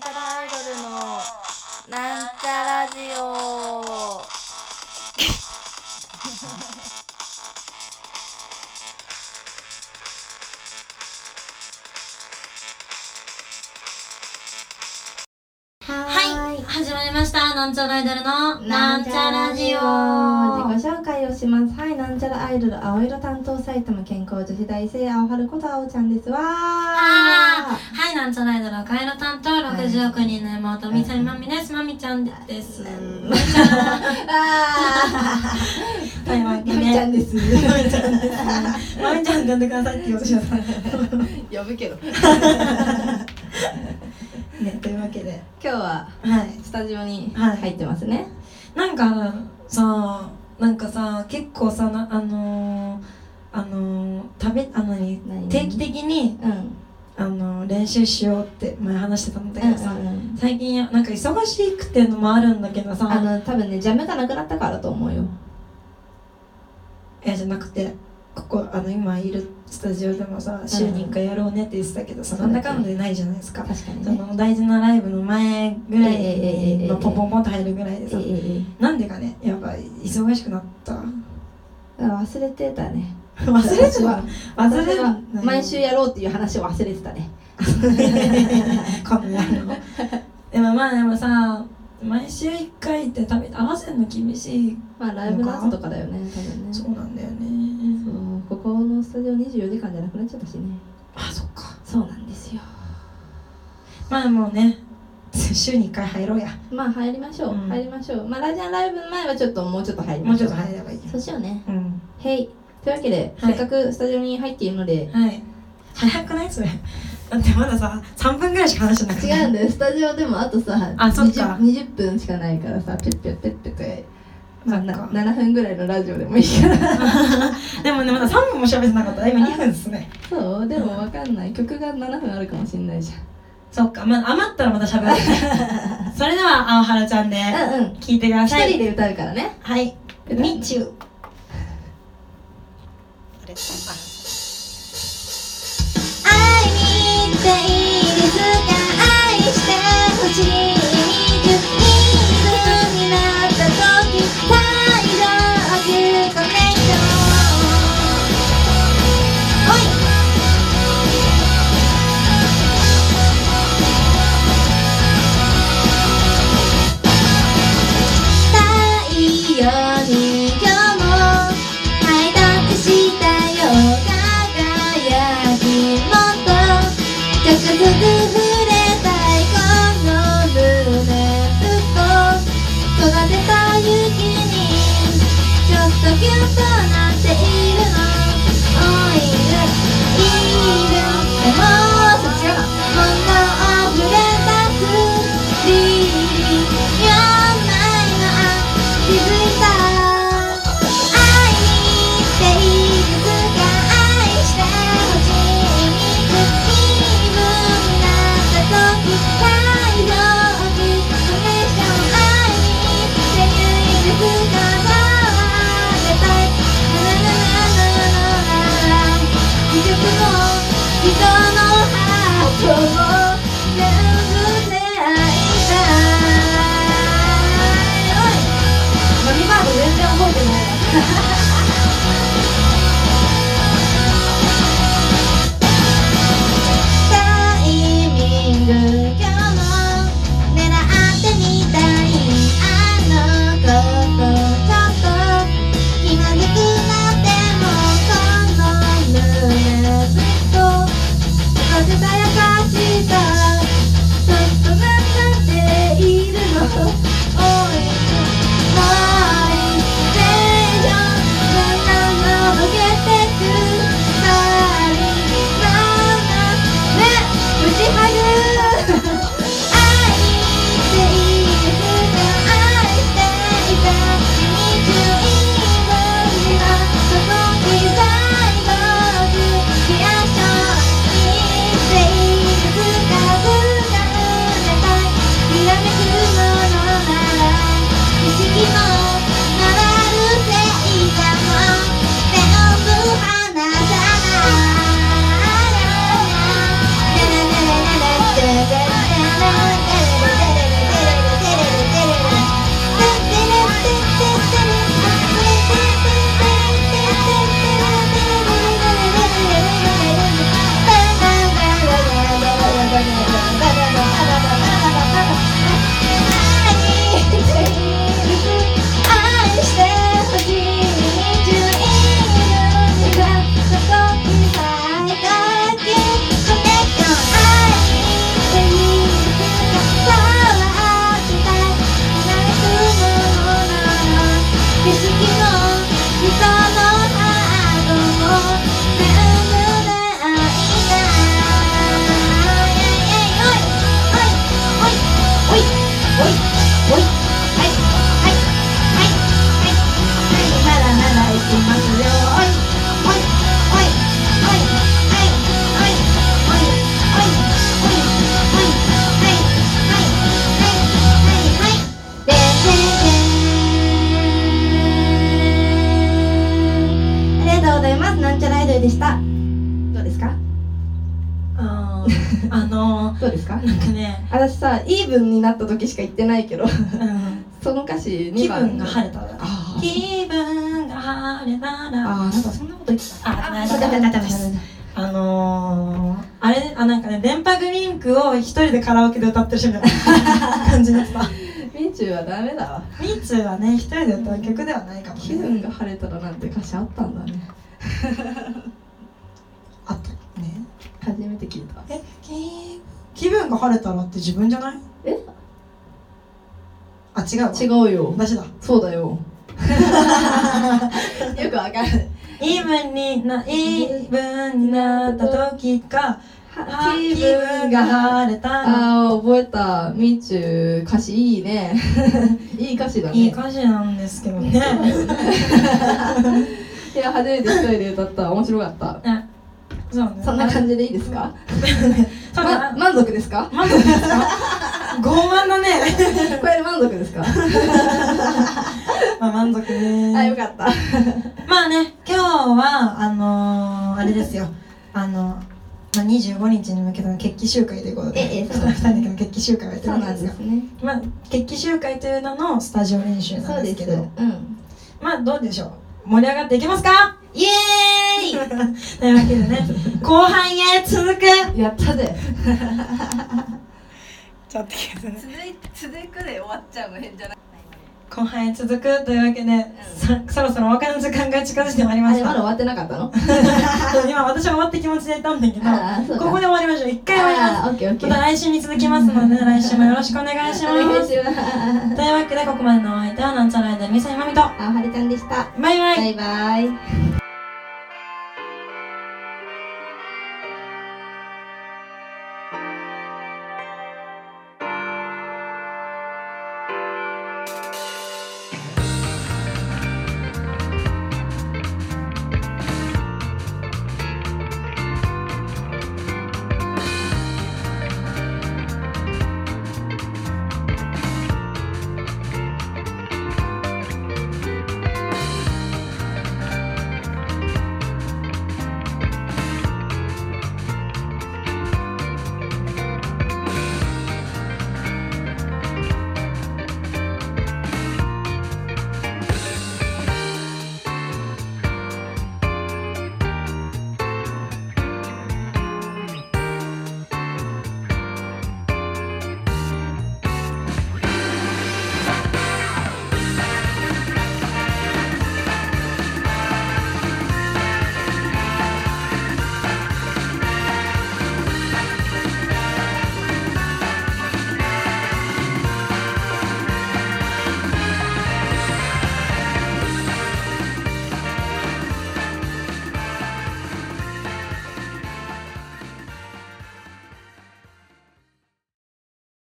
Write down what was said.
なんちゃらアイドルのなんちゃラジオ。なんちゃらアイドルのなんちゃラジオ。自己紹介をします。はいなんちゃらアイドル青色担当埼玉健康女子大生青春こと青ちゃんです。わはい、なんちゃらアイドル赤色担当60億人の妹、みさみまみです。まみちゃんです。まみちゃん。あといまみちゃんで、です。まみちゃんです。まみちゃん呼んでくださいって言おうとしました。呼ぶけどね、というわけで、今日ははい。スタジオにはい。入ってますね、なんかさ、なんかさ、結構さ、なあのー、あのー、食べ、あの定期的に、うん。あの練習しようって前話してたんだけどさ、うんうん。最近なんか忙しくてのもあるんだけどさ。あの多分ねジャムがなくなったからだと思うよ。いやじゃなくてここあの今いるスタジオでもさ週に1回やろうねって言ってたけどさ、うんなんだかんだでないじゃないですか、そ確かにね。の大事なライブの前ぐらいにまあポンポンポンと入るぐらいでさ、ええなんでかねやっぱ忙しくなった？え忘れてたね。忘れてた？忘れ私は毎週やろうっていう話を忘れてたね。この野郎でもまあでもさ毎週1回って食べ合わせるの厳しい。まあライブの後とかだよね多分ね。そうなんだよね。そうここのスタジオ24時間じゃなくなっちゃったしね。あそっか。そうなんですよ。まあもうね 週に1回入ろうや。まあ入りましょう、うん。入りましょう。まあラジアンライブの前はちょっともうちょっと入りましょう。もうちょっと入ればいいそうしようね。うん。へい。というわけで、はい。せっかくスタジオに入っているのではい。早くない？それだってまださ3分ぐらいしか話してなくて違うんだよ。スタジオでもあとさあそっか。20, 20分しかないからさペッペッペッペッてまあ、なそっか7分ぐらいのラジオでもいいからでもねまだ3分も喋ってなかった今2分ですねそうでもわかんない曲が7分あるかもしれないじそっかまあ余ったらまた喋るそれでは青原ちゃんでゃんうんうん聞いてください一人で歌うからねはい日中会ていいですか愛してほしい。Yeah. あのどうですか？ー、なんかね、私さイーブンになった時しか言ってないけどうん、その歌詞気2番分が晴れた気分が晴れたらなんかそんなこと言ってた。あ、ダメだダメあのー、あれあなんかね電波グリンクを一人でカラオケで歌ってる人みたいな 感じだったみーちゅうはダメだわ。ミーツーはね一人で歌う曲ではないかもね。気分が晴れたらなんて歌詞あったんだね。あったね。初めて聞いた。え気気分が晴れたらって自分じゃない？え？あ違うわ。違うよ。私だ。そうだよ。よくわかる。イーブンになイーブンになった時か。あ気分が晴れたらあー覚えた。みーちゅう歌詞いいね。いい歌詞だね。いい歌詞なんですけどね。いや初めて一人で歌った。面白かった。あそうね。そんな感じでいいですか、そうま、だ満足ですか？満足ですか？傲慢だね。これで満足ですか？まあ満足ね。あよかった。まあね今日はあのー、あれですよ。あのまあ、25日に向けての決起集会ということで、ええちょっと2人だけの決起集会をやってそうるんですがね。まあ、決起集会という名のスタジオ練習なんですけど。うん。まあどうでしょう？盛り上がっていけますか？イエーイとい。うわけでね後半へ続く。やったぜ。ちょっと待ってくださいね。続い続くで終わっちゃうの変じゃない？後半へ続くというわけで、さそろそろお別れの時間が近づいてまいりましたまだ終わってなかったの？今私は終わった気持ちでいたんだけどここで終わりましょう。一回終わります。また来週に続きますので 来週もよろしくお願いします。お願いします。というわけでここまでのお相手はなんちゃらアイドルミサイマミと。あはるちゃんでした。バイバイ。バイバイ